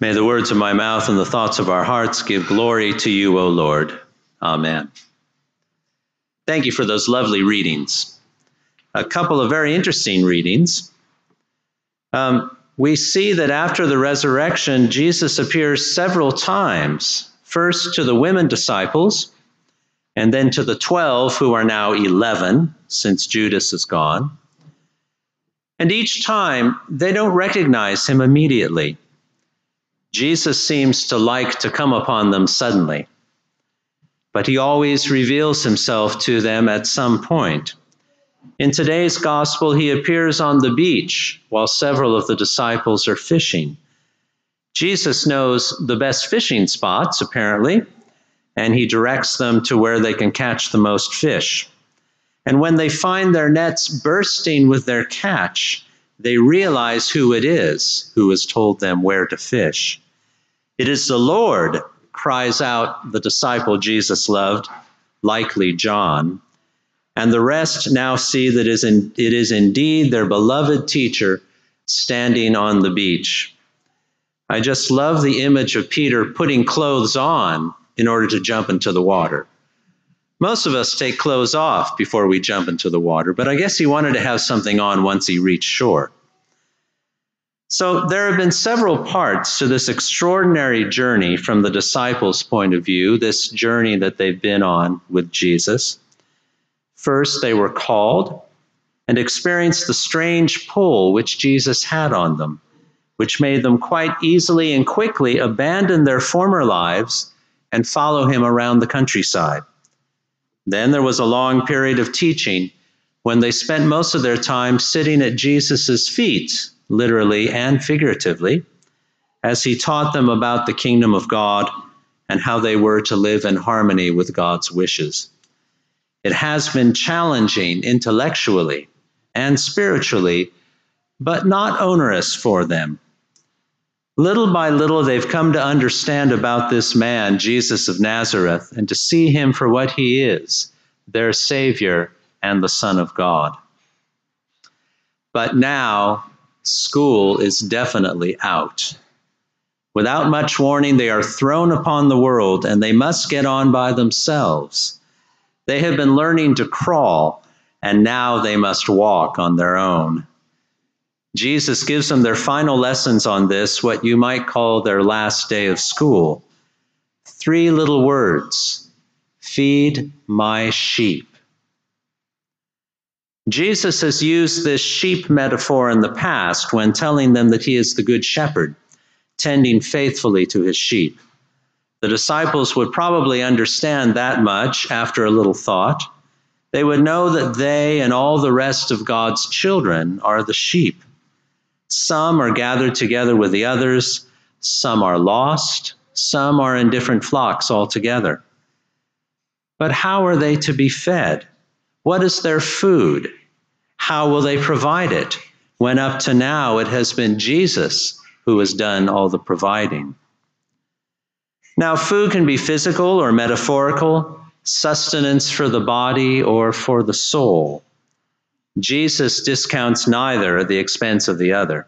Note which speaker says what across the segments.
Speaker 1: May the words of my mouth and the thoughts of our hearts give glory to you, O Lord. Amen. Thank you for those lovely readings. A couple of very interesting readings. Um, we see that after the resurrection, Jesus appears several times, first to the women disciples, and then to the 12, who are now 11, since Judas is gone. And each time, they don't recognize him immediately. Jesus seems to like to come upon them suddenly, but he always reveals himself to them at some point. In today's gospel, he appears on the beach while several of the disciples are fishing. Jesus knows the best fishing spots, apparently, and he directs them to where they can catch the most fish. And when they find their nets bursting with their catch, they realize who it is who has told them where to fish. It is the Lord, cries out the disciple Jesus loved, likely John. And the rest now see that it is indeed their beloved teacher standing on the beach. I just love the image of Peter putting clothes on in order to jump into the water. Most of us take clothes off before we jump into the water, but I guess he wanted to have something on once he reached shore. So there have been several parts to this extraordinary journey from the disciples' point of view, this journey that they've been on with Jesus. First, they were called and experienced the strange pull which Jesus had on them, which made them quite easily and quickly abandon their former lives and follow him around the countryside. Then there was a long period of teaching when they spent most of their time sitting at Jesus' feet, literally and figuratively, as he taught them about the kingdom of God and how they were to live in harmony with God's wishes. It has been challenging intellectually and spiritually, but not onerous for them. Little by little, they've come to understand about this man, Jesus of Nazareth, and to see him for what he is their Savior and the Son of God. But now, school is definitely out. Without much warning, they are thrown upon the world and they must get on by themselves. They have been learning to crawl, and now they must walk on their own. Jesus gives them their final lessons on this, what you might call their last day of school. Three little words feed my sheep. Jesus has used this sheep metaphor in the past when telling them that he is the good shepherd, tending faithfully to his sheep. The disciples would probably understand that much after a little thought. They would know that they and all the rest of God's children are the sheep. Some are gathered together with the others, some are lost, some are in different flocks altogether. But how are they to be fed? What is their food? How will they provide it when up to now it has been Jesus who has done all the providing? Now, food can be physical or metaphorical, sustenance for the body or for the soul. Jesus discounts neither at the expense of the other.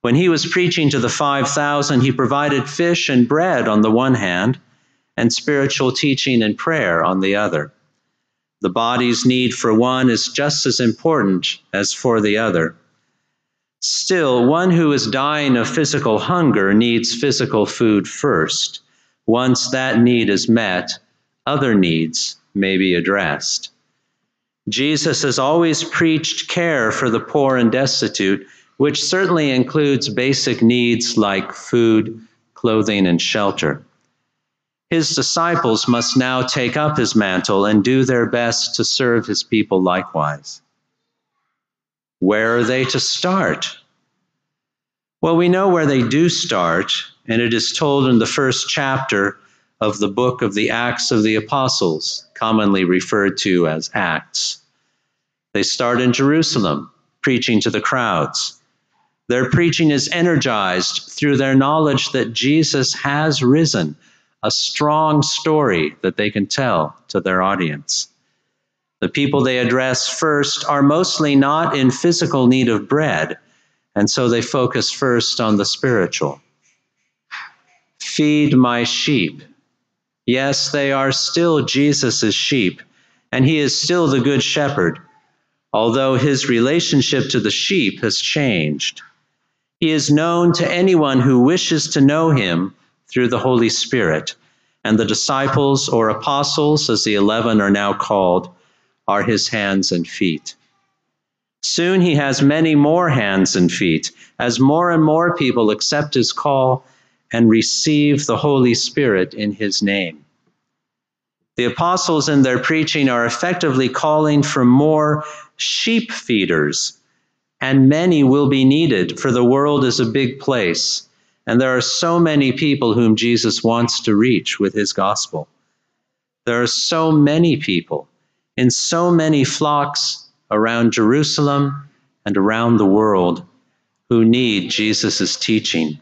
Speaker 1: When he was preaching to the 5,000, he provided fish and bread on the one hand, and spiritual teaching and prayer on the other. The body's need for one is just as important as for the other. Still, one who is dying of physical hunger needs physical food first. Once that need is met, other needs may be addressed. Jesus has always preached care for the poor and destitute, which certainly includes basic needs like food, clothing, and shelter. His disciples must now take up his mantle and do their best to serve his people likewise. Where are they to start? Well, we know where they do start, and it is told in the first chapter of the book of the Acts of the Apostles, commonly referred to as Acts. They start in Jerusalem, preaching to the crowds. Their preaching is energized through their knowledge that Jesus has risen, a strong story that they can tell to their audience. The people they address first are mostly not in physical need of bread, and so they focus first on the spiritual. Feed my sheep. Yes, they are still Jesus' sheep, and he is still the good shepherd, although his relationship to the sheep has changed. He is known to anyone who wishes to know him through the Holy Spirit, and the disciples or apostles, as the eleven are now called, are his hands and feet. Soon he has many more hands and feet as more and more people accept his call and receive the Holy Spirit in his name. The apostles in their preaching are effectively calling for more sheep feeders, and many will be needed, for the world is a big place, and there are so many people whom Jesus wants to reach with his gospel. There are so many people in so many flocks around Jerusalem and around the world who need Jesus' teaching.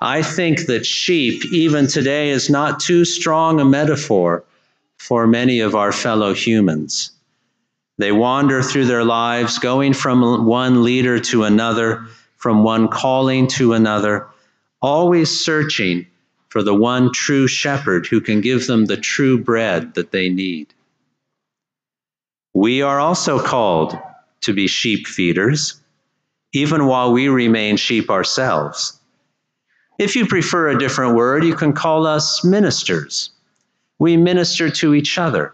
Speaker 1: I think that sheep, even today, is not too strong a metaphor for many of our fellow humans. They wander through their lives, going from one leader to another, from one calling to another, always searching for the one true shepherd who can give them the true bread that they need. We are also called to be sheep feeders, even while we remain sheep ourselves. If you prefer a different word, you can call us ministers. We minister to each other.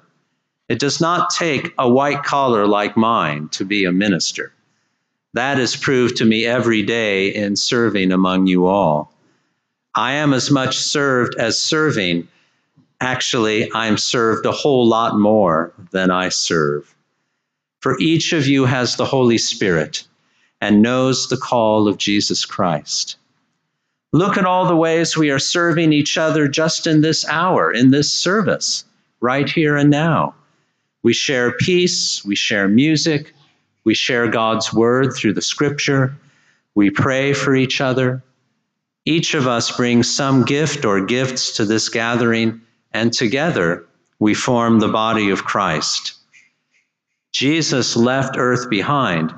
Speaker 1: It does not take a white collar like mine to be a minister. That is proved to me every day in serving among you all. I am as much served as serving. Actually, I'm served a whole lot more than I serve. For each of you has the Holy Spirit and knows the call of Jesus Christ. Look at all the ways we are serving each other just in this hour, in this service, right here and now. We share peace, we share music, we share God's word through the scripture, we pray for each other. Each of us brings some gift or gifts to this gathering, and together we form the body of Christ. Jesus left earth behind,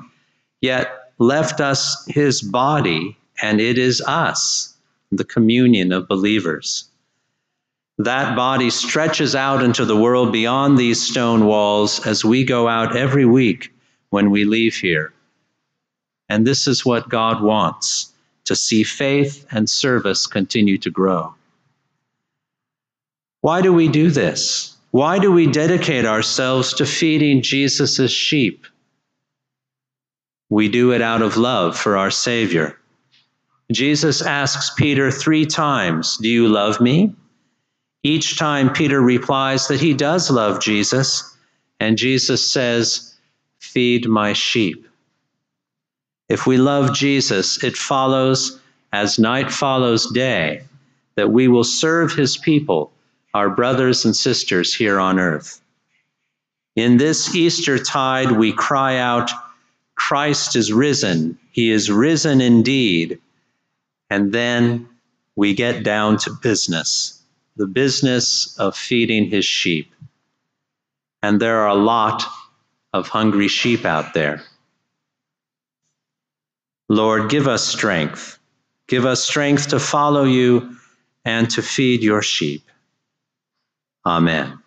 Speaker 1: yet left us his body, and it is us, the communion of believers. That body stretches out into the world beyond these stone walls as we go out every week when we leave here. And this is what God wants to see faith and service continue to grow. Why do we do this? Why do we dedicate ourselves to feeding Jesus' sheep? We do it out of love for our Savior. Jesus asks Peter three times, Do you love me? Each time Peter replies that he does love Jesus, and Jesus says, Feed my sheep. If we love Jesus, it follows, as night follows day, that we will serve his people our brothers and sisters here on earth. In this Easter tide, we cry out, Christ is risen. He is risen indeed. And then we get down to business, the business of feeding his sheep. And there are a lot of hungry sheep out there. Lord, give us strength. Give us strength to follow you and to feed your sheep. Amen.